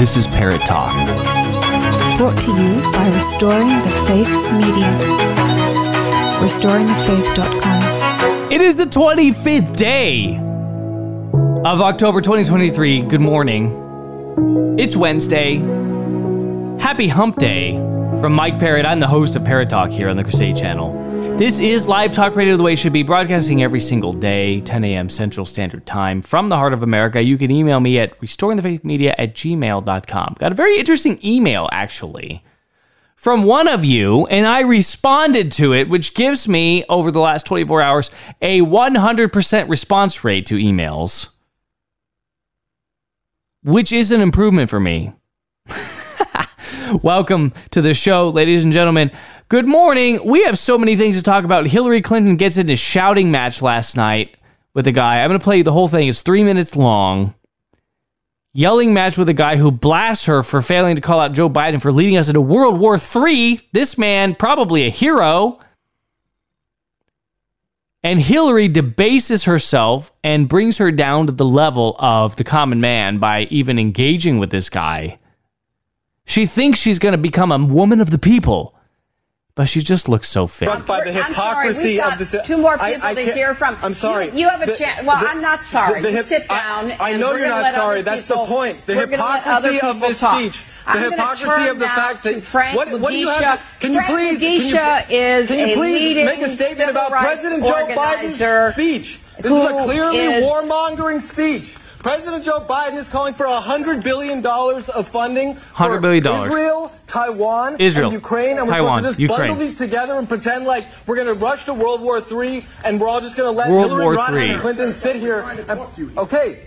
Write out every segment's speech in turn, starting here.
This is Parrot Talk. Brought to you by Restoring the Faith Media. RestoringTheFaith.com. It is the 25th day of October 2023. Good morning. It's Wednesday. Happy Hump Day from Mike Parrott. I'm the host of Parrot Talk here on the Crusade Channel. This is live talk radio the way it should be, broadcasting every single day, 10 a.m. Central Standard Time from the heart of America. You can email me at restoringthefaithmedia at gmail.com. Got a very interesting email, actually, from one of you, and I responded to it, which gives me, over the last 24 hours, a 100% response rate to emails, which is an improvement for me. Welcome to the show, ladies and gentlemen. Good morning. We have so many things to talk about. Hillary Clinton gets into a shouting match last night with a guy. I'm going to play you the whole thing. It's three minutes long. Yelling match with a guy who blasts her for failing to call out Joe Biden for leading us into World War III. This man, probably a hero. And Hillary debases herself and brings her down to the level of the common man by even engaging with this guy. She thinks she's going to become a woman of the people but she just looks so fake. by the hypocrisy I'm sorry, of we've the got two more people I, I to hear from. I'm sorry. You, you have a The- chance. Well, the- I'm not sorry. the- the you hip- sit down. I, and know you're not sorry. other That's people- the point. The we're gonna let hypocrisy of this talk. speech. The I'm hypocrisy of the fact that Frank what, what do you have? Mugisha. Can you Frank please? Can you, is can you please make a statement about President Joe organizer Biden's speech? This is a clearly is- warmongering speech. President Joe Biden is calling for $100 billion of funding for $100 billion. Israel, Taiwan, Israel, and Ukraine. And we're Taiwan, supposed to just Ukraine. bundle these together and pretend like we're going to rush to World War III and we're all just going to let World Hillary War Rodham III. and Clinton sit here. And, okay.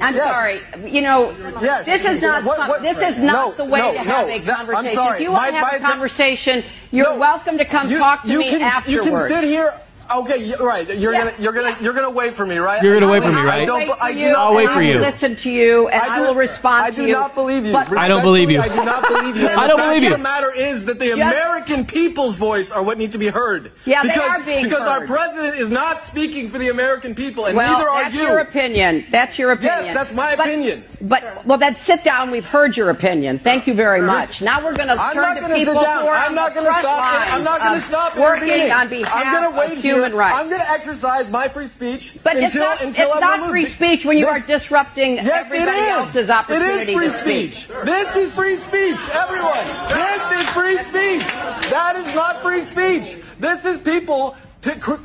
I'm Yes. sorry. You know, Yes. this is not What- what- this is not no, the way no, to have no, a that- I'm conversation. sorry. If you want to have my a conversation, you're No. welcome to come You- talk to you me can, afterwards. You can sit here. Okay, right. You're Yeah, gonna you're gonna yeah. you're gonna wait for me, right? You're gonna I- wait for me, I right? don't- I'll wait for I do you, not- I'll wait and for I will you. listen to you, and I, do- will respond I to do you. not believe you. I don't believe you. I do not believe you. I don't believe of you. The matter is that the Just- American people's voice are what need to be heard. Yeah, they because, are being because our president is not speaking for the American people, and well, neither are that's you. your opinion. That's your opinion. Yes, that's my But- opinion. But well, then sit down. We've heard your opinion. Thank you very much. Now we're going to I'm turn not to going to people sit down. who are I'm not going to stop. I'm not gonna stop working on behalf I'm going to wait of human rights. I'm going to exercise my free speech. But until, it's not, until it's I'm not removed. free speech when you This- are disrupting Yes, everybody else's opportunity It is free to speak. speech. This is free speech, everyone. This is free speech. That is not free speech. This is people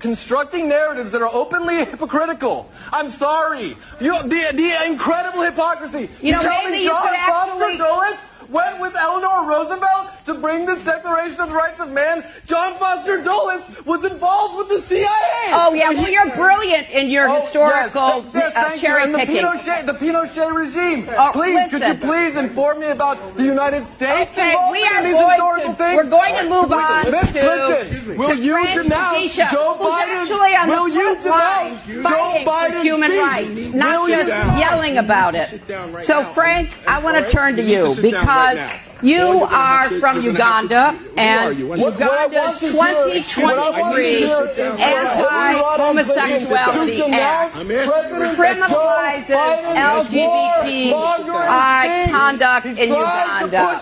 constructing narratives that are openly hypocritical. I'm sorry. You, the, the incredible hypocrisy. You know, tell maybe me you John could Foster actually- went with Eleanor Roosevelt to bring this Declaration of the Rights of Man. John Foster Dulles was involved with the CIA. Oh yeah, And well you're brilliant in your Oh, historical yes, yes, uh, thank you. cherry And the picking. Pinochet, the Pinochet regime. Oh, please, could you listen. please inform me about the United States Okay, involvement we are in these going historical to things? we're going to move on Miss to, Clinton, will to you Frank denounce Mugisha, Joe who's Biden? actually on will the you front lines denounce Joe fighting for Biden's human speech? rights, not Will you just denounce- yelling about it. down right so now. Frank, I want to All right? turn to You need you to sit down because right you are from you're gonna have to- Uganda and you? What- what I want Uganda's to hear- what I want to 2023 hear Anti-Homosexuality Act I'm asking President criminalizes Joe Biden is LGBTI conduct in Uganda.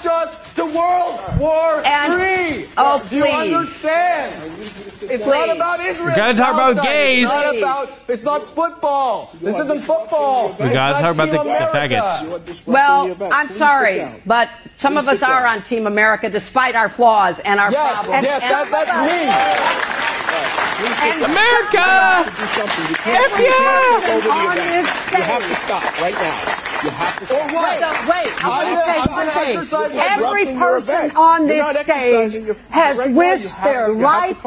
To push us to World War And- III. oh, Do you understand? It's Please. not about Israel. We gotta talk about gays. It's not about. It's not football. This isn't football. We gotta It's talk about the- the faggots. Well, I'm sorry, but some of us are on Team America despite our flaws and our Yes, problems. yes, And- that, that's me. and America! do something. You can't, F yeah! can't take over the On event. this You have to stop right now. You have to. Or what? So, wait, I want to say one thing. Every Every Interrupting your person on this stage has right risked have- their to life,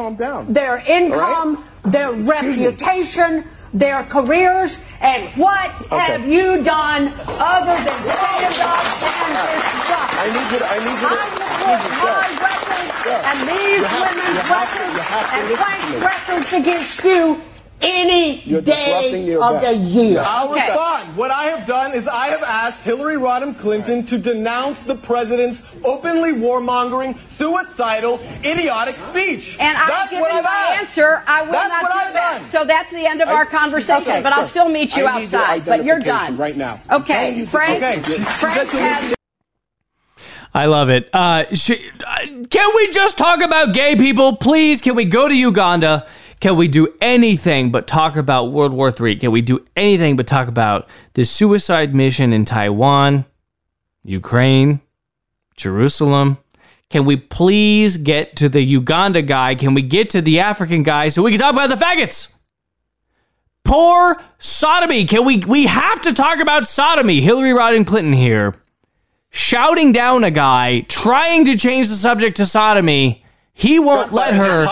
their income, their reputation, their careers, and what have you done other than stand up and disrupt? I need you to, I need you to, I excuse will put yourself. my record and these women's you have to- records you have to and Frank's records against you any You're day of the event. year. I'll Okay. respond. What I have done is I have asked Hillary Rodham Clinton to denounce the president's openly warmongering, suicidal, idiotic speech. And I've That's given what I've my answer. I will That's not what do I've that. done. So that's the end of I- our conversation. Okay, but I'll still meet you I outside. But you're done. right now. Okay, Frank. Okay. Frank has I love it. Uh, sh- uh, can we just talk about gay people, please? Can we go to Uganda? Can we do anything but talk about World War III? Can we do anything but talk about the suicide mission in Taiwan, Ukraine, Jerusalem? Can we please get to the Uganda guy? Can we get to the African guy so we can talk about the faggots? Poor sodomy. Can we we have to talk about sodomy. Hillary Rodham Clinton here shouting down a guy trying to change the subject to sodomy. He won't let her.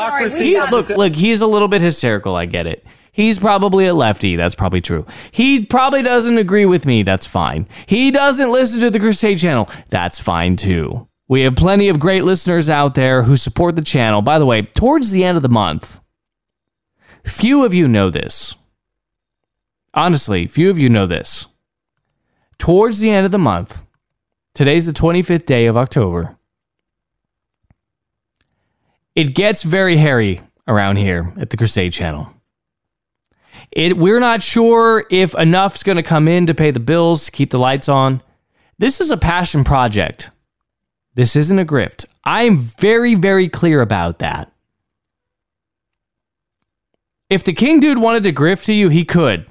He- look, look, he's a little bit hysterical. I get it. He's probably a lefty. That's probably true. He probably doesn't agree with me. That's fine. He doesn't listen to the Crusade channel. That's fine too. We have plenty of great listeners out there who support the channel. By the way, towards the end of the month, few of you know this. Honestly, few of you know this. Towards the end of the month, today's the 25th day of October. It gets very hairy around here at the Crusade channel. It, we're not sure if enough's going to come in to pay the bills, to keep the lights on. This is a passion project. This isn't a grift. I'm very, very clear about that. If the King Dude wanted to grift to you, he could.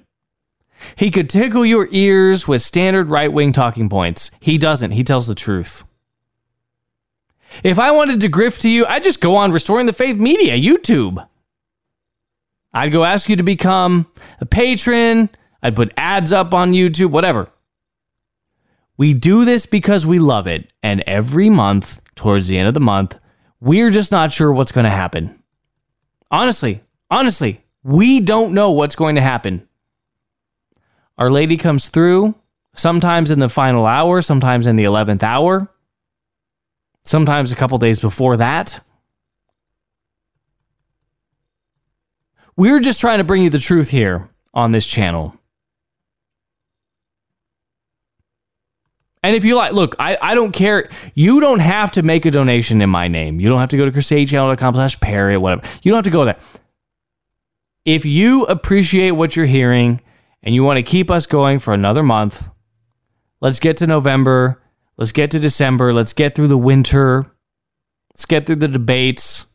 He could tickle your ears with standard right wing talking points. He doesn't. He tells the truth. If I wanted to grift to you, I'd just go on Restoring the Faith Media, YouTube. I'd go ask you to become a patron. I'd put ads up on YouTube, whatever. We do this because we love it. And every month, towards the end of the month, we're just not sure what's going to happen. Honestly, honestly, we don't know what's going to happen. Our Lady comes through, sometimes in the final hour, sometimes in the 11th hour, sometimes a couple days before that. We're just trying to bring you the truth here on this channel. And if you like, look, I, I don't care. You don't have to make a donation in my name. You don't have to go to crusadechannel.com slash parrot, whatever. You don't have to go there. If you appreciate what you're hearing and you want to keep us going for another month, let's get to November. Let's get to December. Let's get through the winter. Let's get through the debates.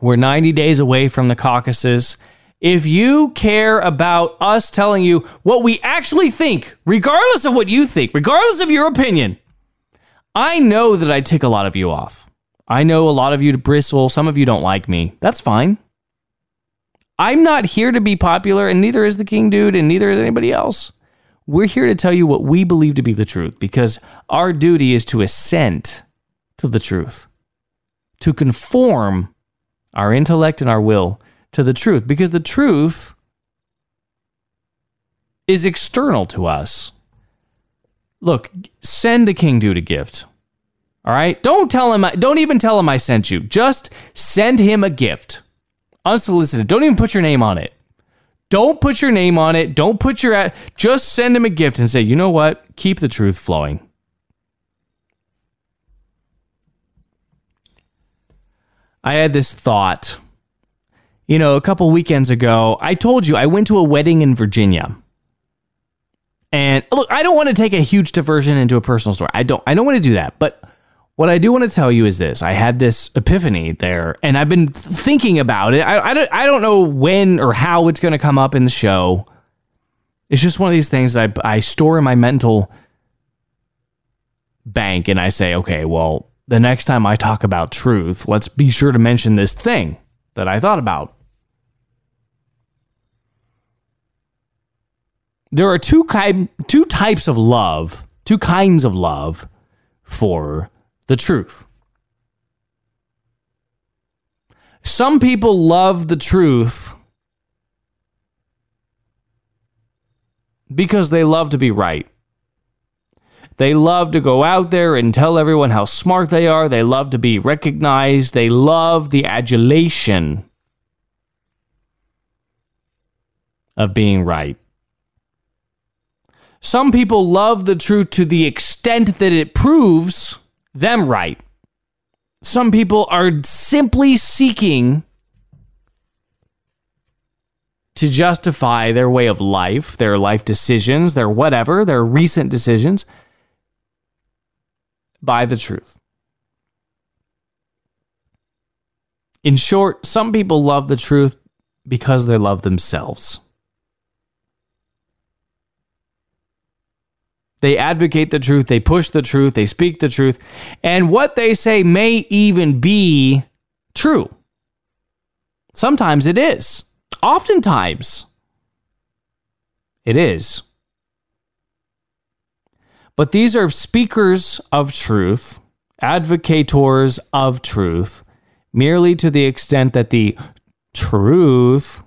We're 90 days away from the caucuses. If you care about us telling you what we actually think, regardless of what you think, regardless of your opinion, I know that I tick a lot of you off. I know a lot of you to bristle. Some of you don't like me. That's fine. I'm not here to be popular, and neither is the King Dude, and neither is anybody else. We're here to tell you what we believe to be the truth because our duty is to assent to the truth, to conform our intellect and our will to the truth because the truth is external to us. Look, send the King Dude a gift. All right? Don't tell him I, don't even tell him I sent you. Just send him a gift. Unsolicited. Don't even put your name on it. Don't put your name on it. Don't put your ad. Just send him a gift and say, "You know what? Keep the truth flowing." I had this thought. You know, a couple weekends ago, I told you I went to a wedding in Virginia. And look, I don't want to take a huge diversion into a personal story. I don't I don't want to do that. But what I do want to tell you is this. I had this epiphany there and I've been thinking about it. I, I, don't, I don't know when or how it's going to come up in the show. It's just one of these things I, I store in my mental bank and I say, okay, well, the next time I talk about truth, let's be sure to mention this thing that I thought about. There are two ki- two types of love, two kinds of love for the truth. Some people love the truth because they love to be right. They love to go out there and tell everyone how smart they are. They love to be recognized. They love the adulation of being right. Some people love the truth to the extent that it proves them right. Some people are simply seeking to justify their way of life, their life decisions, their whatever, their recent decisions by the truth. In short, some people love the truth because they love themselves. They advocate the truth, they push the truth, they speak the truth, and what they say may even be true. Sometimes it is. Oftentimes, it is. But these are speakers of truth, advocators of truth, merely to the extent that the truth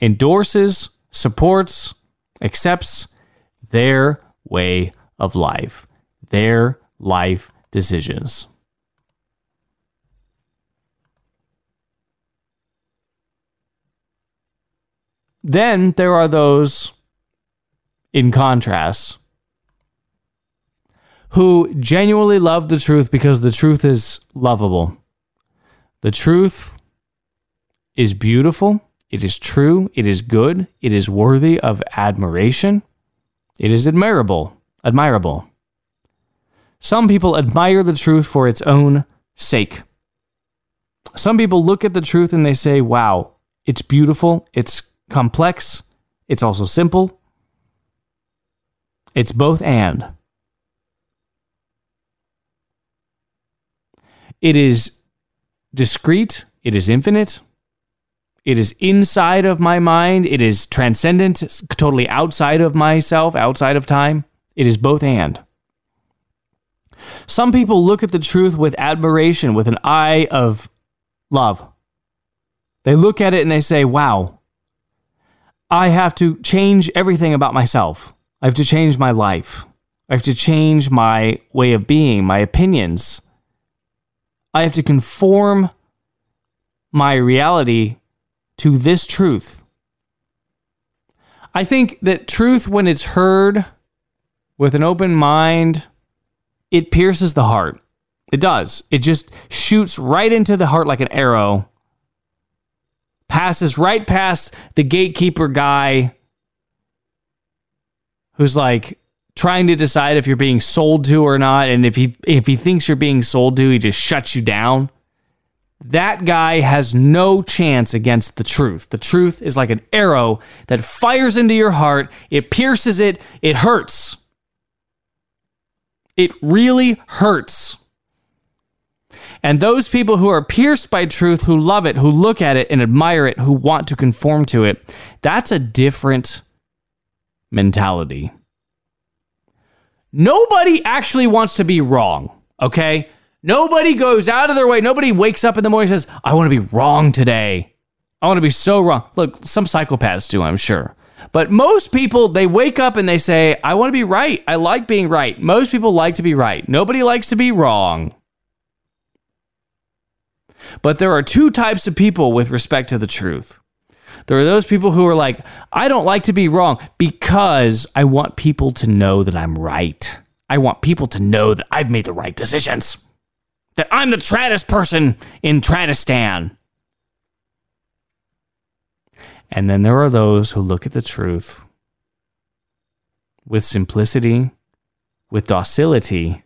endorses, supports, accepts their way of life, their life decisions. Then there are those, in contrast, who genuinely love the truth because the truth is lovable. The truth is beautiful, it is true, it is good, it is worthy of admiration, it is admirable, admirable. Some people admire the truth for its own sake. Some people look at the truth and they say, wow, it's beautiful, it's complex, it's also simple. It's both and. It is discrete, it is infinite, it is inside of my mind, it is transcendent, totally outside of myself, outside of time. It is both and. Some people look at the truth with admiration, with an eye of love. They look at it and they say, wow, I have to change everything about myself. I have to change my life. I have to change my way of being, my opinions. I have to conform my reality to this truth. I think that truth, when it's heard with an open mind, it pierces the heart. It does. It just shoots right into the heart like an arrow passes right past the gatekeeper guy who's like trying to decide if you're being sold to or not and if he if he thinks you're being sold to he just shuts you down that guy has no chance against the truth. The truth is like an arrow that fires into your heart. It pierces it. It hurts. It really hurts. And those people who are pierced by truth, who love it, who look at it and admire it, who want to conform to it, that's a different mentality. Nobody actually wants to be wrong, okay? Nobody goes out of their way. Nobody wakes up in the morning and says, I want to be wrong today. I want to be so wrong. Look, some psychopaths do, I'm sure. But most people, they wake up and they say, I want to be right. I like being right. Most people like to be right. Nobody likes to be wrong. But there are two types of people with respect to the truth. There are those people who are like, I don't like to be wrong because I want people to know that I'm right. I want people to know that I've made the right decisions. That I'm the traddest person in Tradistan. And then there are those who look at the truth with simplicity, with docility,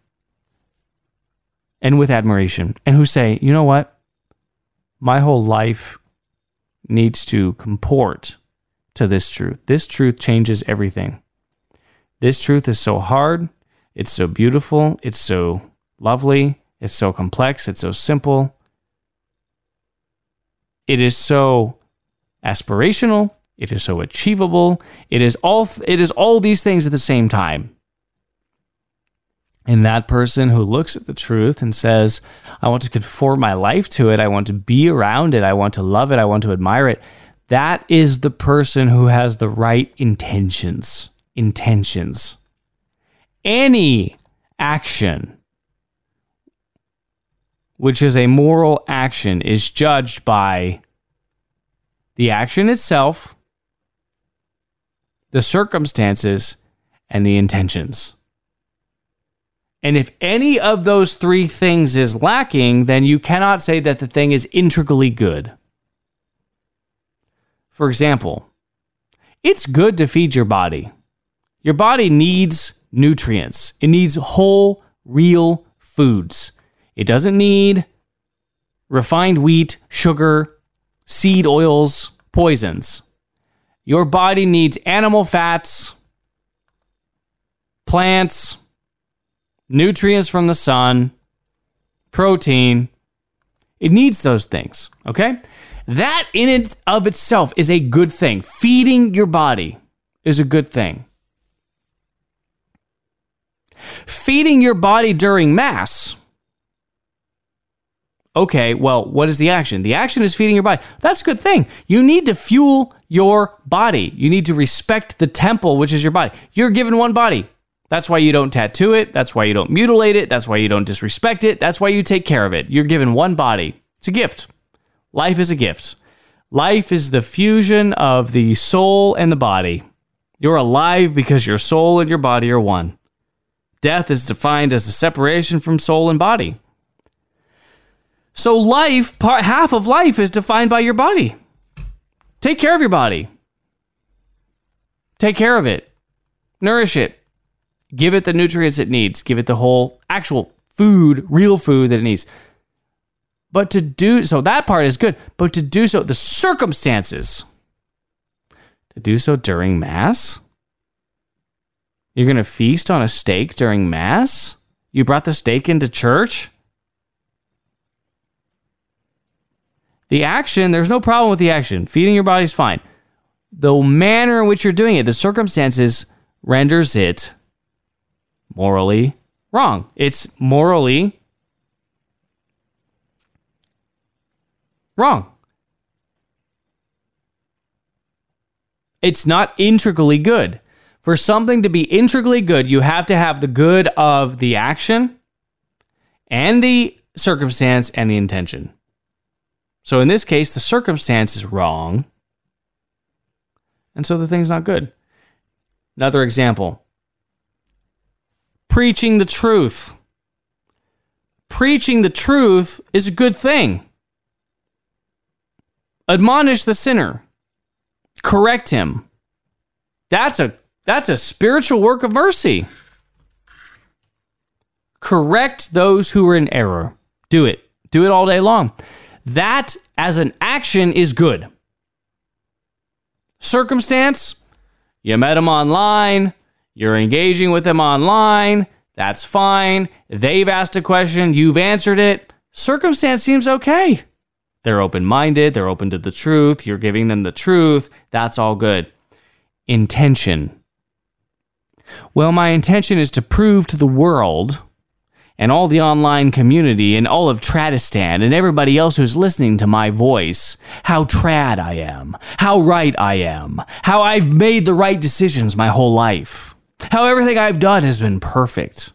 and with admiration, and who say, you know what? my whole life needs to comport to this truth. This truth changes everything. This truth is so hard, it's so beautiful, it's so lovely, it's so complex, it's so simple. It is so aspirational, it is so achievable, it is all it is all these things at the same time. And that person who looks at the truth and says, I want to conform my life to it, I want to be around it, I want to love it, I want to admire it, that is the person who has the right intentions. Intentions. Any action, which is a moral action, is judged by the action itself, the circumstances, and the intentions. And if any of those three things is lacking, then you cannot say that the thing is integrally good. For example, it's good to feed your body. Your body needs nutrients. It needs whole, real foods. It doesn't need refined wheat, sugar, seed oils, poisons. Your body needs animal fats, plants, nutrients from the sun, protein. It needs those things, okay? That in and of itself is a good thing. Feeding your body is a good thing. Feeding your body during Mass. Okay, well, what is the action? The action is feeding your body. That's a good thing. You need to fuel your body. You need to respect the temple, which is your body. You're given one body. That's why you don't tattoo it. That's why you don't mutilate it. That's why you don't disrespect it. That's why you take care of it. You're given one body. It's a gift. Life is a gift. Life is the fusion of the soul and the body. You're alive because your soul and your body are one. Death is defined as the separation from soul and body. So life, part half of life is defined by your body. Take care of your body. Take care of it. Nourish it. Give it the nutrients it needs. Give it the whole actual food, real food that it needs. But to do so, that part is good. But to do so, the circumstances, to do so during Mass, you're going to feast on a steak during Mass? You brought the steak into church? The action, there's no problem with the action. Feeding your body is fine. The manner in which you're doing it, the circumstances renders it morally wrong. It's morally wrong. It's not integrally good. For something to be integrally good, you have to have the good of the action and the circumstance and the intention. So in this case, the circumstance is wrong. And so the thing's not good. Another example preaching the truth. Preaching the truth is a good thing. Admonish the sinner. Correct him. That's a that's a spiritual work of mercy. Correct those who are in error. Do it. Do it all day long. That as an action is good. Circumstance, you met them online, you're engaging with them online, that's fine. They've asked a question, you've answered it. Circumstance seems okay. They're open minded, they're open to the truth, you're giving them the truth, that's all good. Intention. Well, my intention is to prove to the world and all the online community and all of Tradistan and everybody else who's listening to my voice how trad I am, how right I am, how I've made the right decisions my whole life, how everything I've done has been perfect.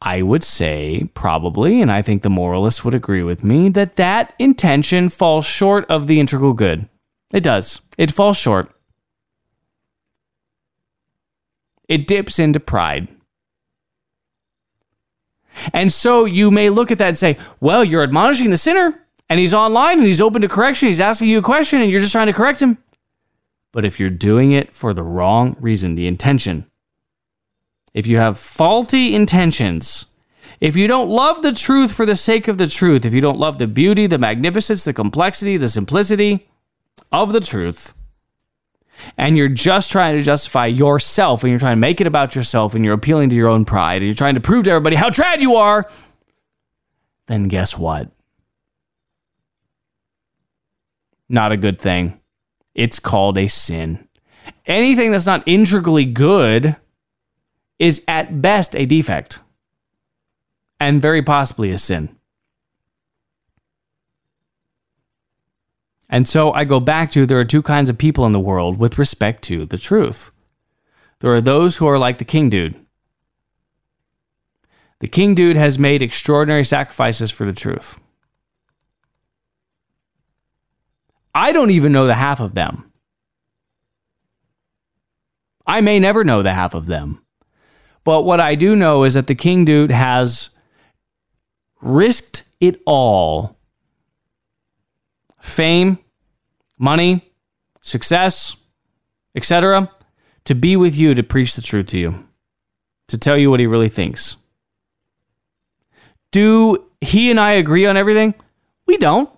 I would say, probably, and I think the moralists would agree with me, that that intention falls short of the integral good. It does. It falls short. It dips into pride. And so you may look at that and say, well, you're admonishing the sinner, and he's online and he's open to correction. He's asking you a question, and you're just trying to correct him. But if you're doing it for the wrong reason, the intention, if you have faulty intentions, if you don't love the truth for the sake of the truth, if you don't love the beauty, the magnificence, the complexity, the simplicity of the truth, and you're just trying to justify yourself and you're trying to make it about yourself and you're appealing to your own pride and you're trying to prove to everybody how trad you are, then guess what? Not a good thing. It's called a sin. Anything that's not integrally good is at best a defect and very possibly a sin. And so I go back to there are two kinds of people in the world with respect to the truth. There are those who are like the king dude. The king dude has made extraordinary sacrifices for the truth. I don't even know the half of them. I may never know the half of them. But what I do know is that the king dude has risked it all fame, money, success, etc. to be with you to preach the truth to you, to tell you what he really thinks. Do he and I agree on everything? We don't.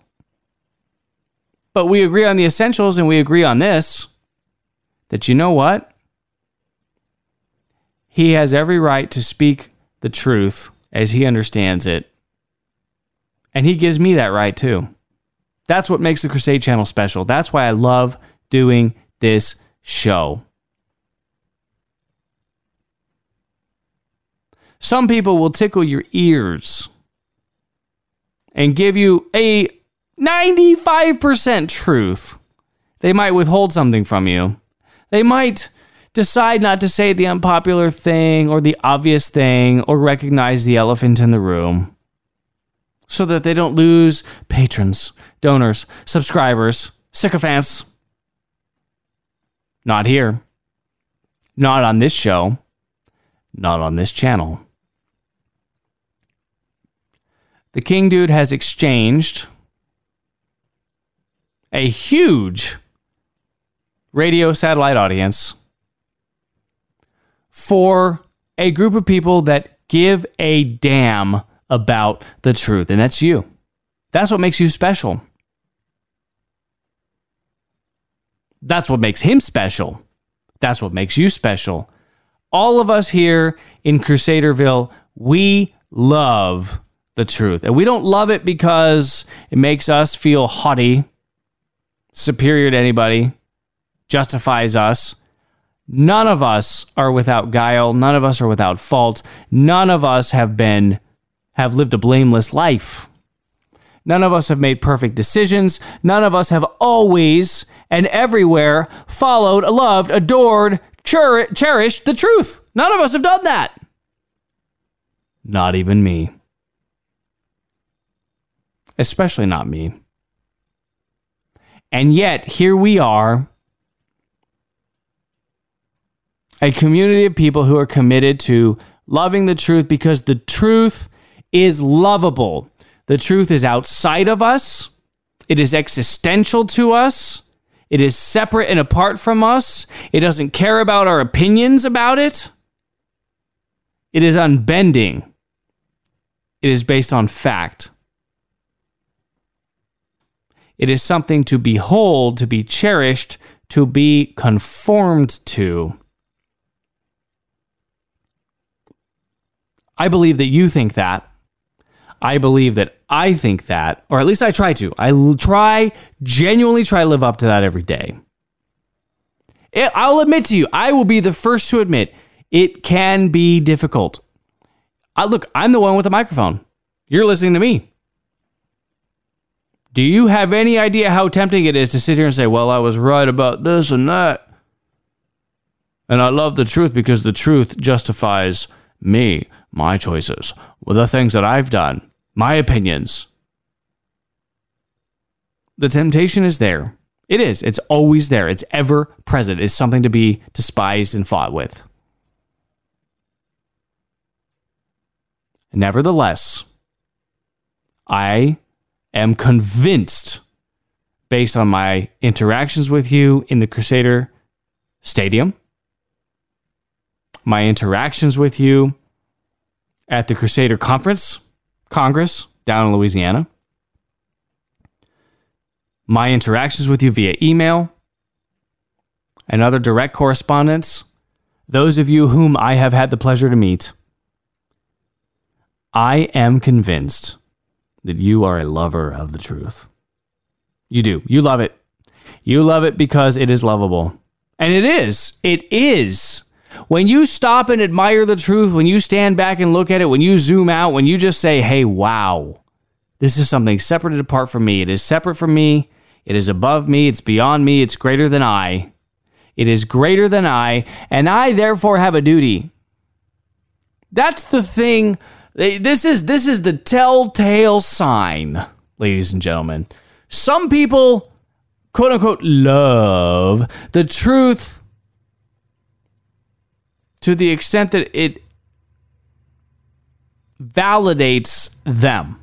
But we agree on the essentials and we agree on this that you know what? He has every right to speak the truth as he understands it. And he gives me that right too. That's what makes the Crusade Channel special. That's why I love doing this show. Some people will tickle your ears and give you a 95% truth. They might withhold something from you. They might decide not to say the unpopular thing or the obvious thing or recognize the elephant in the room so that they don't lose patrons, donors, subscribers, sycophants. Not here. Not on this show. Not on this channel. The King Dude has exchanged a huge radio satellite audience for a group of people that give a damn about the truth, and that's you. That's what makes you special. That's what makes him special. That's what makes you special. All of us here in Crusaderville, we love the truth. And we don't love it because it makes us feel haughty, superior to anybody, justifies us. None of us are without guile. None of us are without fault. None of us have been have lived a blameless life. None of us have made perfect decisions. None of us have always and everywhere followed, loved, adored, cher- cherished the truth. None of us have done that. Not even me. Especially not me. And yet, here we are a community of people who are committed to loving the truth because the truth is lovable. The truth is outside of us, it is existential to us. It is separate and apart from us. It doesn't care about our opinions about it. It is unbending. It is based on fact. It is something to behold, to be cherished, to be conformed to. I believe that you think that. I believe that I think that, or at least I try to. I l- try, genuinely try to live up to that every day. It, I'll admit to you, I will be the first to admit it can be difficult. I, look, I'm the one with the microphone. You're listening to me. Do you have any idea how tempting it is to sit here and say, well, I was right about this and that? And I love the truth because the truth justifies me, my choices, with the things that I've done, my opinions. The temptation is there. It is. It's always there. It's ever present. It's something to be despised and fought with. Nevertheless, I am convinced, based on my interactions with you in the Crusader Stadium, my interactions with you at the Crusader Conference, Congress down in Louisiana, my interactions with you via email, and other direct correspondence, those of you whom I have had the pleasure to meet, I am convinced that you are a lover of the truth. You do. You love it. You love it because it is lovable. And it is. It is. When you stop and admire the truth, when you stand back and look at it, when you zoom out, when you just say, hey, wow, this is something separate and apart from me. It is separate from me. It is above me. It's beyond me. It's greater than I. It is greater than I. And I therefore have a duty. That's the thing. This is this is the telltale sign, ladies and gentlemen. Some people, quote unquote, love the truth to the extent that it validates them.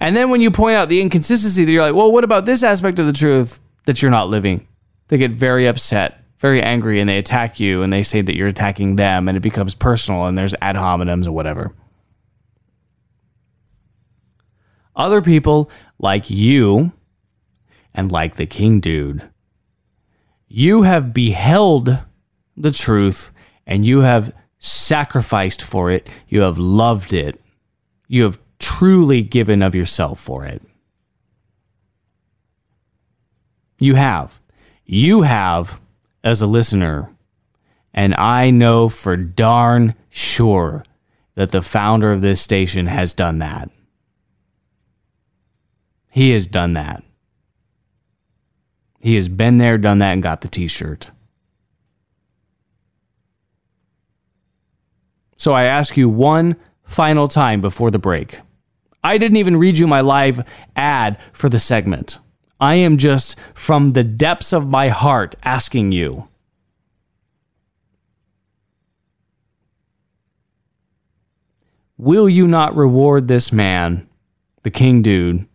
And then when you point out the inconsistency, you're like, well, what about this aspect of the truth that you're not living? They get very upset, very angry, and they attack you and they say that you're attacking them and it becomes personal and there's ad hominems or whatever. Other people, like you and like the King Dude, you have beheld the truth and you have sacrificed for it. You have loved it. You have truly given of yourself for it. You have. You have as a listener. And I know for darn sure that the founder of this station has done that. He has done that. He has been there, done that, and got the t shirt. So I ask you one final time before the break. I didn't even read you my live ad for the segment. I am just from the depths of my heart asking you. Will you not reward this man, the King Dude,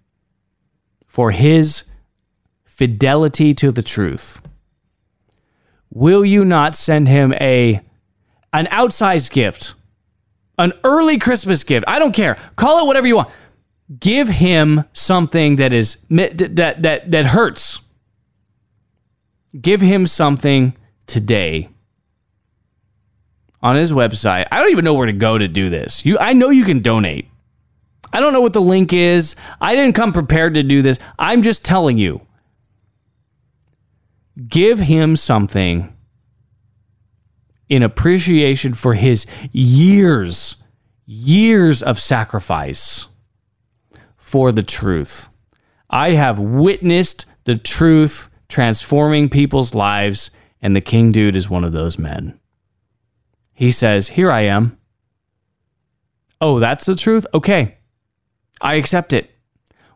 for his fidelity to the truth? Will you not send him a an outsized gift? An early Christmas gift. I don't care. Call it whatever you want give him something that is that that that hurts. Give him something today on his website. I don't even know where to go to do this. You I know you can donate. I don't know what the link is. I didn't come prepared to do this. I'm just telling you. Give him something in appreciation for his years, years of sacrifice for the truth. I have witnessed the truth transforming people's lives, and the King Dude is one of those men. He says, Here I am. Oh, that's the truth? Okay. I accept it.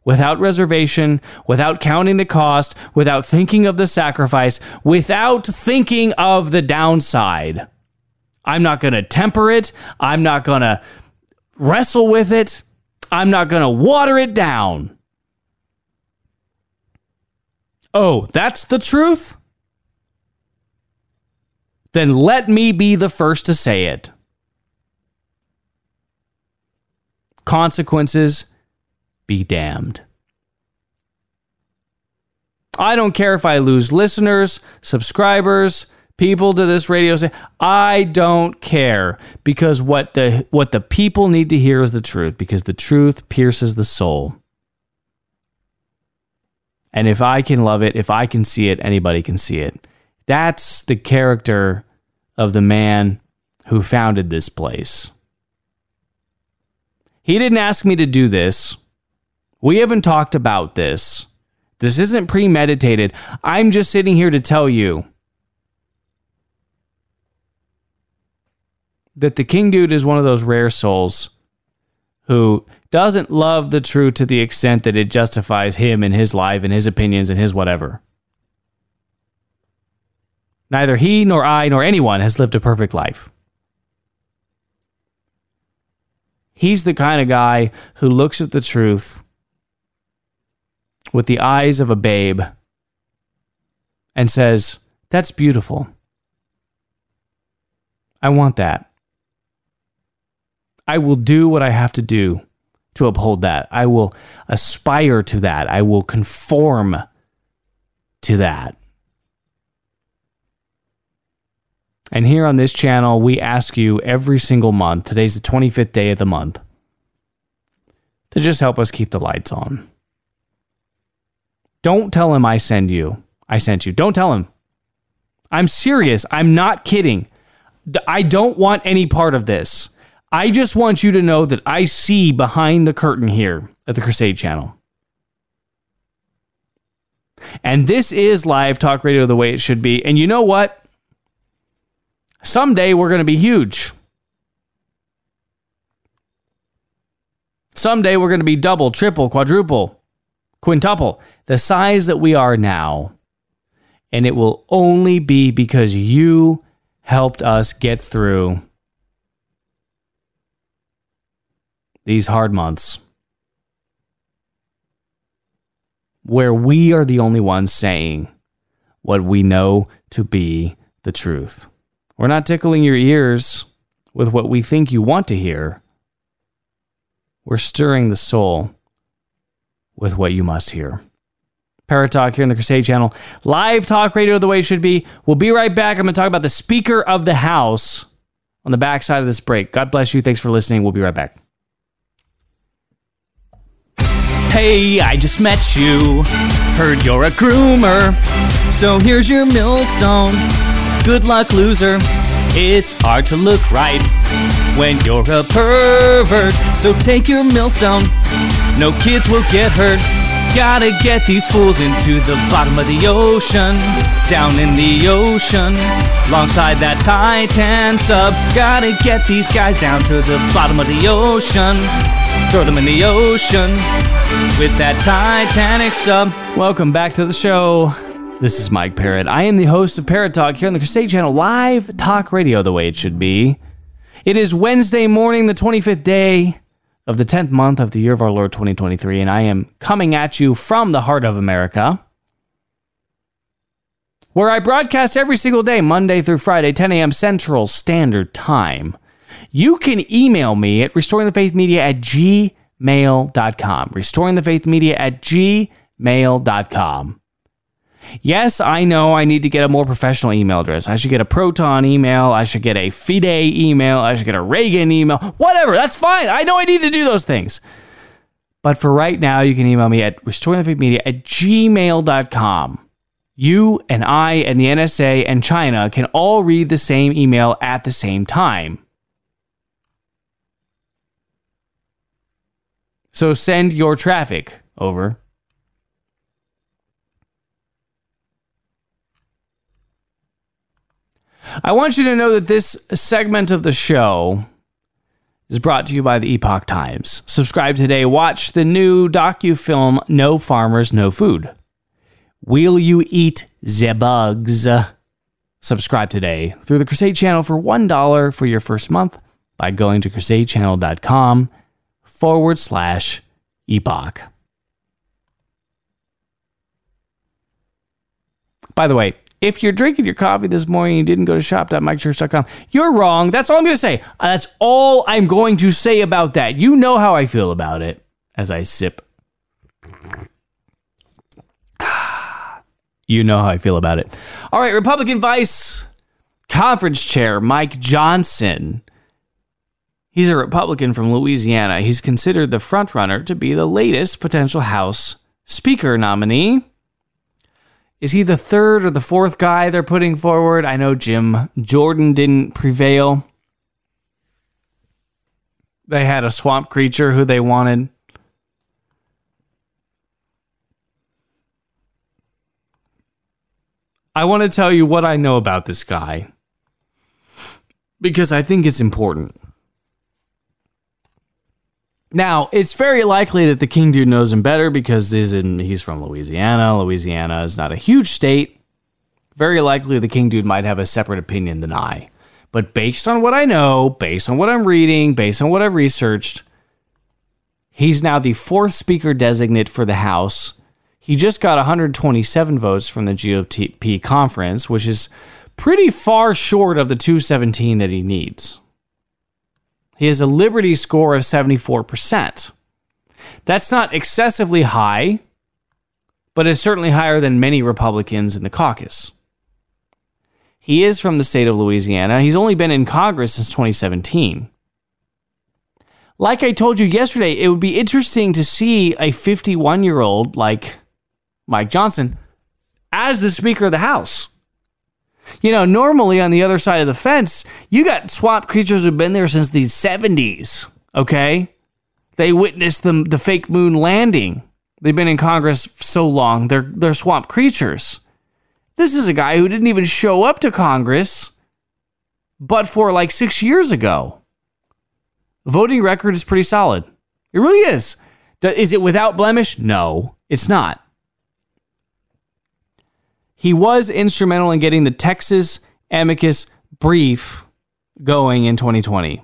Without reservation, without counting the cost, without thinking of the sacrifice, without thinking of the downside. I'm not going to temper it. I'm not going to wrestle with it. I'm not going to water it down. Oh, that's the truth? Then let me be the first to say it. Consequences be damned. I don't care if I lose listeners, subscribers, people to this radio say i don't care because what the what the people need to hear is the truth because the truth pierces the soul. And if i can love it if i can see it anybody can see it. That's the character of the man who founded this place. He didn't ask me to do this we haven't talked about this this isn't premeditated i'm just sitting here to tell you that the King Dude is one of those rare souls who doesn't love the truth to the extent that it justifies him and his life and his opinions and his whatever. Neither he nor I nor anyone has lived a perfect life. He's the kind of guy who looks at the truth with the eyes of a babe and says, That's beautiful. I want that. I will do what I have to do to uphold that. I will aspire to that. I will conform to that. And here on this channel, we ask you every single month, today's the 25th day of the month, to just help us keep the lights on. Don't tell him I send you. I sent you. Don't tell him. I'm serious. I'm not kidding. I don't want any part of this. I just want you to know that I see behind the curtain here at the Crusade channel. And this is live talk radio the way it should be. And you know what? Someday we're going to be huge. Someday we're going to be double, triple, quadruple, quintuple the size that we are now. And it will only be because you helped us get through these hard months where we are the only ones saying what we know to be the truth. We're not tickling your ears with what we think you want to hear. We're stirring the soul with what you must hear. Parrot Talk here in the Crusade Channel. Live talk radio the way it should be. We'll be right back. I'm going to talk about the Speaker of the House on the backside of this break. God bless you. Thanks for listening. We'll be right back. Hey, I just met you. Heard you're a groomer. So here's your millstone. Good luck, loser. It's hard to look right when you're a pervert. So take your millstone. No kids will get hurt. Gotta get these fools into the bottom of the ocean. Down in the ocean. Alongside that Titan sub. Gotta get these guys down to the bottom of the ocean. Throw them in the ocean with that Titanic sub. Welcome back to the show. This is Mike Parrott. I am the host of Parrot Talk here on the Crusade Channel, live talk radio the way it should be. It is Wednesday morning, the 25th day of the 10th month of the year of our Lord 2023, and I am coming at you from the heart of America, where I broadcast every single day, Monday through Friday, 10 a.m. Central Standard Time. You can email me at restoringthefaithmedia at gmail.com. Restoringthefaithmedia at gmail.com. Yes, I know I need to get a more professional email address. I should get a Proton email. I should get a Fide email. I should get a Reagan email. Whatever, that's fine. I know I need to do those things. But for right now, you can email me at restoringthefaithmedia at gmail.com. You and I and the NSA and China can all read the same email at the same time. So send your traffic over. I want you to know that this segment of the show is brought to you by the Epoch Times. Subscribe today. Watch the new docu-film No Farmers, No Food. Will you eat the bugs? Subscribe today through the Crusade Channel for $1 for your first month by going to crusadechannel.com forward slash epoch. By the way, if you're drinking your coffee this morning and you didn't go to shop.mikechurch.com, you're wrong. That's all I'm going to say. Uh, that's all I'm going to say about that. You know how I feel about it as I sip. You know how I feel about it. All right, Republican Vice Conference Chair Mike Johnson. He's a Republican from Louisiana. He's considered the frontrunner to be the latest potential House Speaker nominee. Is he the third or the fourth guy they're putting forward? I know Jim Jordan didn't prevail. They had a swamp creature who they wanted. I want to tell you what I know about this guy because I think it's important. Now, it's very likely that the King Dude knows him better because he's, in, he's from Louisiana. Louisiana is not a huge state. Very likely the King Dude might have a separate opinion than I. But based on what I know, based on what I'm reading, based on what I've researched, he's now the fourth speaker designate for the House. He just got 127 votes from the GOP conference, which is pretty far short of the 217 that he needs. He has a Liberty score of 74%. That's not excessively high, but it's certainly higher than many Republicans in the caucus. He is from the state of Louisiana. He's only been in Congress since 2017. Like I told you yesterday, it would be interesting to see a 51 year old like Mike Johnson as the Speaker of the House. You know, normally on the other side of the fence, you got swamp creatures who've been there since the 70s, okay? They witnessed the, the fake moon landing. They've been in Congress so long, they're, they're swamp creatures. This is a guy who didn't even show up to Congress but for like six years ago. Voting record is pretty solid. It really is. Is it without blemish? No, it's not. He was instrumental in getting the Texas amicus brief going in 2020.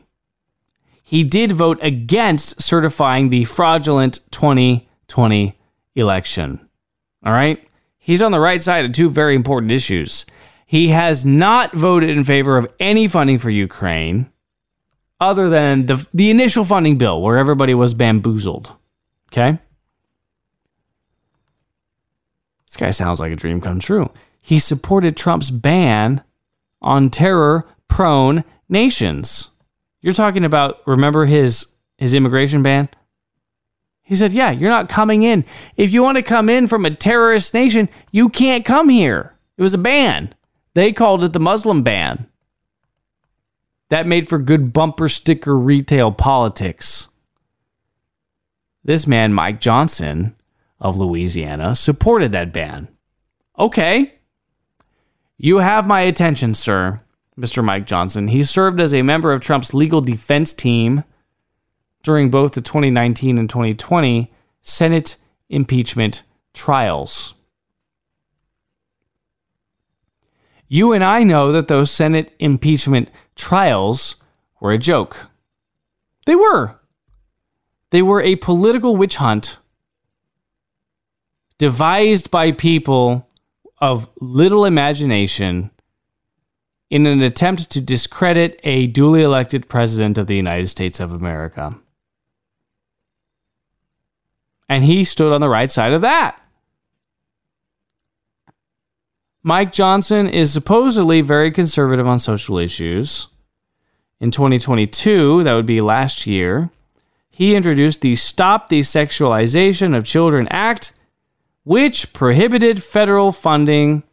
He did vote against certifying the fraudulent 2020 election. All right? He's on the right side of two very important issues. He has not voted in favor of any funding for Ukraine other than the, the initial funding bill where everybody was bamboozled. Okay? This guy sounds like a dream come true. He supported Trump's ban on terror prone nations. You're talking about remember his his immigration ban? He said, "Yeah, you're not coming in. If you want to come in from a terrorist nation, you can't come here." It was a ban. They called it the Muslim ban. That made for good bumper sticker retail politics. This man, Mike Johnson of Louisiana, supported that ban. Okay. You have my attention, sir, Mr. Mike Johnson. He served as a member of Trump's legal defense team during both the 2019 and 2020 Senate impeachment trials. You and I know that those Senate impeachment trials were a joke. They were. They were a political witch hunt devised by people of little imagination in an attempt to discredit a duly elected president of the United States of America. And he stood on the right side of that. Mike Johnson is supposedly very conservative on social issues. In 2022, that would be last year, he introduced the Stop the Sexualization of Children Act, which prohibited federal funding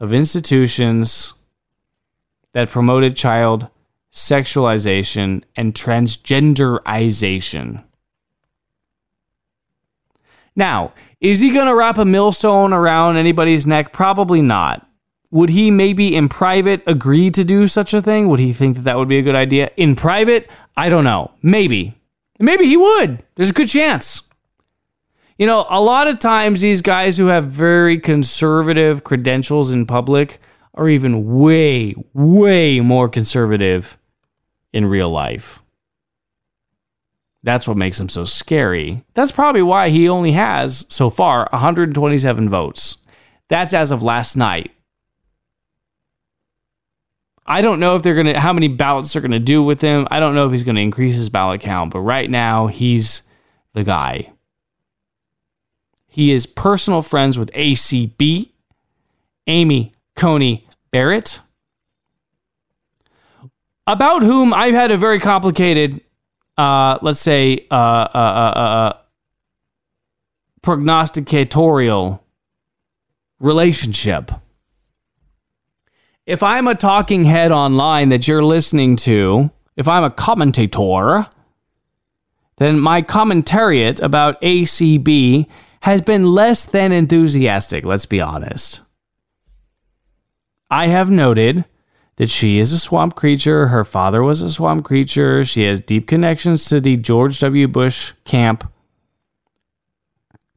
of institutions that promoted child sexualization and transgenderization. Now, is he going to wrap a millstone around anybody's neck? Probably not. Would he maybe in private agree to do such a thing? Would he think that that would be a good idea? In private, I don't know. Maybe. Maybe he would. There's a good chance. You know, a lot of times these guys who have very conservative credentials in public are even way, way more conservative in real life. That's what makes him so scary. That's probably why he only has, so far, 127 votes. That's as of last night. I don't know if they're going to, how many ballots they're going to do with him. I don't know if he's going to increase his ballot count, but right now he's the guy. He is personal friends with ACB, Amy Coney Barrett, about whom I've had a very complicated uh, let's say, uh, uh, uh, uh, prognosticatorial relationship. If I'm a talking head online that you're listening to, if I'm a commentator, then my commentariat about ACB has been less than enthusiastic, let's be honest. I have noted that she is a swamp creature. Her father was a swamp creature. She has deep connections to the George W. Bush camp,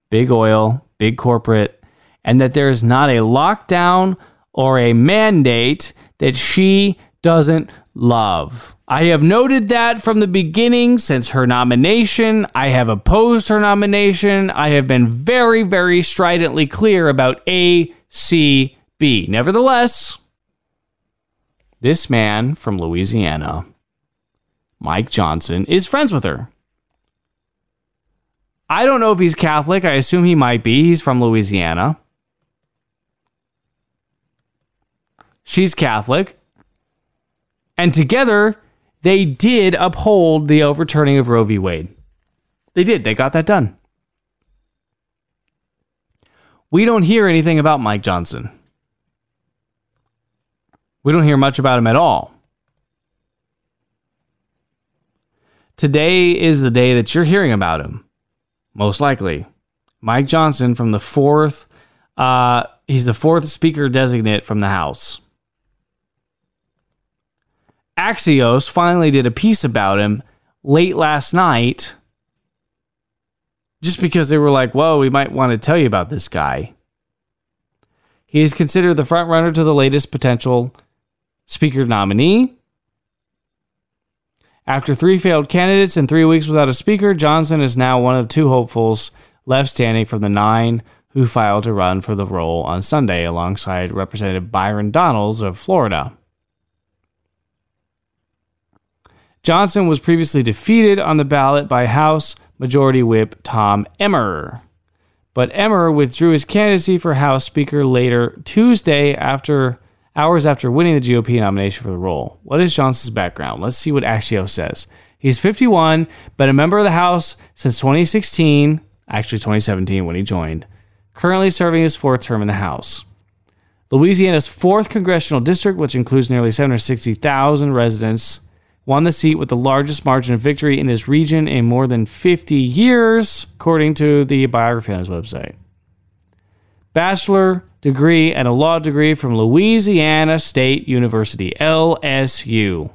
big oil, big corporate, and that there is not a lockdown or a mandate that she doesn't love. I have noted that from the beginning since her nomination. I have opposed her nomination. I have been very, very stridently clear about ACB. Nevertheless, this man from Louisiana, Mike Johnson, is friends with her. I don't know if he's Catholic. I assume he might be. He's from Louisiana. She's Catholic. And together, they did uphold the overturning of Roe v. Wade. They did. They got that done. We don't hear anything about Mike Johnson. We don't hear much about him at all. Today is the day that you're hearing about him, most likely. Mike Johnson from the fourth, uh, he's the fourth speaker designate from the House. Axios finally did a piece about him late last night just because they were like, whoa, we might want to tell you about this guy. He is considered the front runner to the latest potential Speaker nominee. After three failed candidates and three weeks without a speaker, Johnson is now one of two hopefuls left standing from the nine who filed to run for the role on Sunday alongside Representative Byron Donalds of Florida. Johnson was previously defeated on the ballot by House Majority Whip Tom Emmer. But Emmer withdrew his candidacy for House Speaker later Tuesday after hours after winning the GOP nomination for the role. What is Johnson's background? Let's see what Axios says. He's 51, but a member of the House since 2016, actually 2017 when he joined, currently serving his fourth term in the House. Louisiana's 4th congressional district, which includes nearly 760,000 residents, won the seat with the largest margin of victory in his region in more than 50 years, according to the biography on his website. Bachelor degree and a law degree from Louisiana State University, LSU.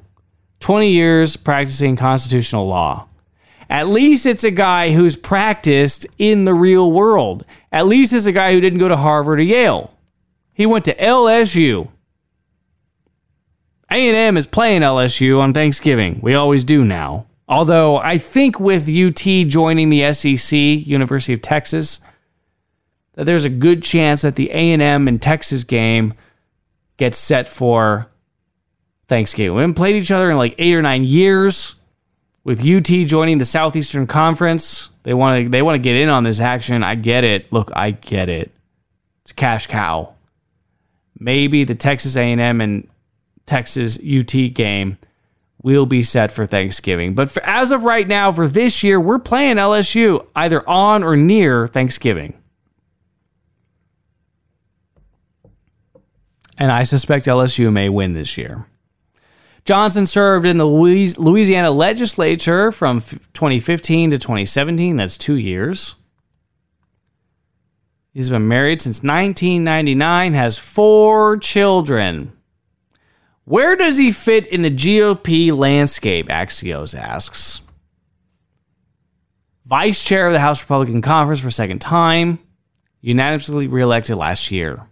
20 years practicing constitutional law. At least it's a guy who's practiced in the real world. At least it's a guy who didn't go to Harvard or Yale. He went to LSU. A&M is playing LSU on Thanksgiving. We always do now. Although I think with UT joining the SEC, University of Texas, that there's a good chance that the A&M and Texas game gets set for Thanksgiving. We haven't played each other in like eight or nine years. With UT joining the Southeastern Conference, they want to they want to get in on this action. I get it. Look, I get it. It's cash cow. Maybe the Texas A&M and Texas UT game will be set for Thanksgiving. But for, as of right now, for this year, we're playing LSU either on or near Thanksgiving. And I suspect LSU may win this year. Johnson served in the Louisiana legislature from 2015 to 2017. That's two years. He's been married since 1999, has four children. Where does he fit in the GOP landscape? Axios asks. Vice chair of the House Republican Conference for a second time, unanimously reelected last year.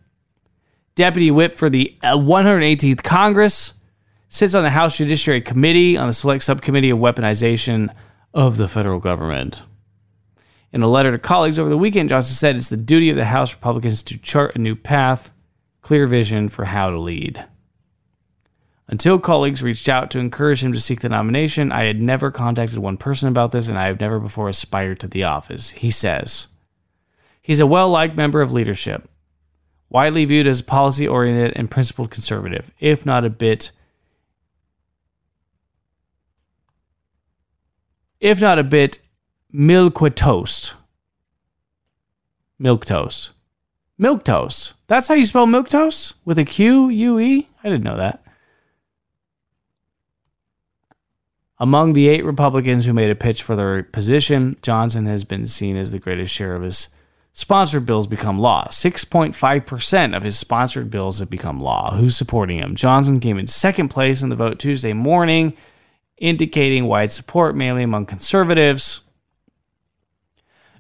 Deputy whip for the uh, 118th Congress, sits on the House Judiciary Committee on the Select Subcommittee of Weaponization of the Federal Government. In a letter to colleagues over the weekend, Johnson said it's the duty of the House Republicans to chart a new path, clear vision for how to lead. Until colleagues reached out to encourage him to seek the nomination, I had never contacted one person about this, and I have never before aspired to the office, he says. He's a well liked member of leadership, widely viewed as policy oriented and principled conservative, if not a bit. If not a bit milquetoast. Milk toast. Milk toast. That's how you spell milk toast? With a Q U E? I didn't know that. Among the eight Republicans who made a pitch for their position, Johnson has been seen as the greatest share of his sponsored bills become law. 6.5% of his sponsored bills have become law. Who's supporting him? Johnson came in second place in the vote Tuesday morning, indicating wide support mainly among conservatives.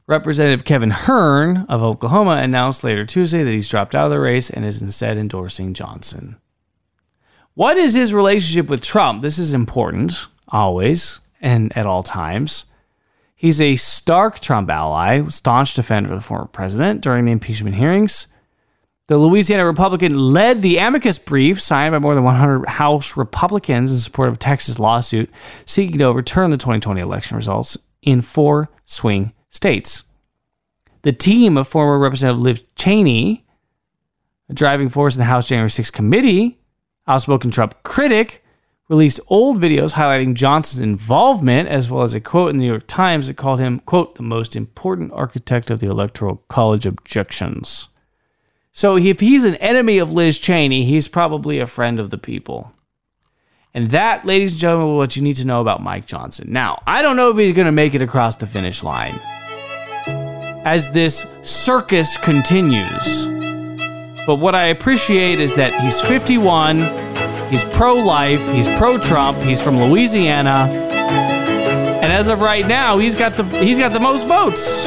Representative Kevin Hern of Oklahoma announced later Tuesday that he's dropped out of the race and is instead endorsing Johnson. What is his relationship with Trump? This is important always and at all times. He's a stark Trump ally, staunch defender of the former president during the impeachment hearings. The Louisiana Republican led the amicus brief signed by more than 100 House Republicans in support of a Texas lawsuit seeking to overturn the 2020 election results in four swing states. The team of former Representative Liz Cheney, a driving force in the House January 6 committee, outspoken Trump critic, released old videos highlighting Johnson's involvement, as well as a quote in the New York Times that called him, quote, the most important architect of the Electoral College objections. So if he's an enemy of Liz Cheney, he's probably a friend of the people. And that, ladies and gentlemen, what you need to know about Mike Johnson. Now, I don't know if he's going to make it across the finish line as this circus continues. But what I appreciate is that he's 51 He's pro life, he's pro Trump, he's from Louisiana. And as of right now, he's got the he's got the most votes.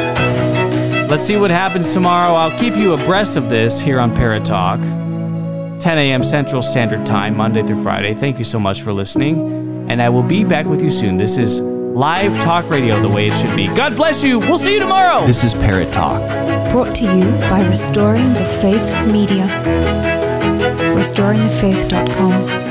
Let's see what happens tomorrow. I'll keep you abreast of this here on Parrot Talk. 10 a.m. Central Standard Time, Monday through Friday. Thank you so much for listening, and I will be back with you soon. This is Live talk radio the way it should be. God bless you. We'll see you tomorrow. This is Parrot Talk. Brought to you by Restoring the Faith Media. RestoringTheFaith.com.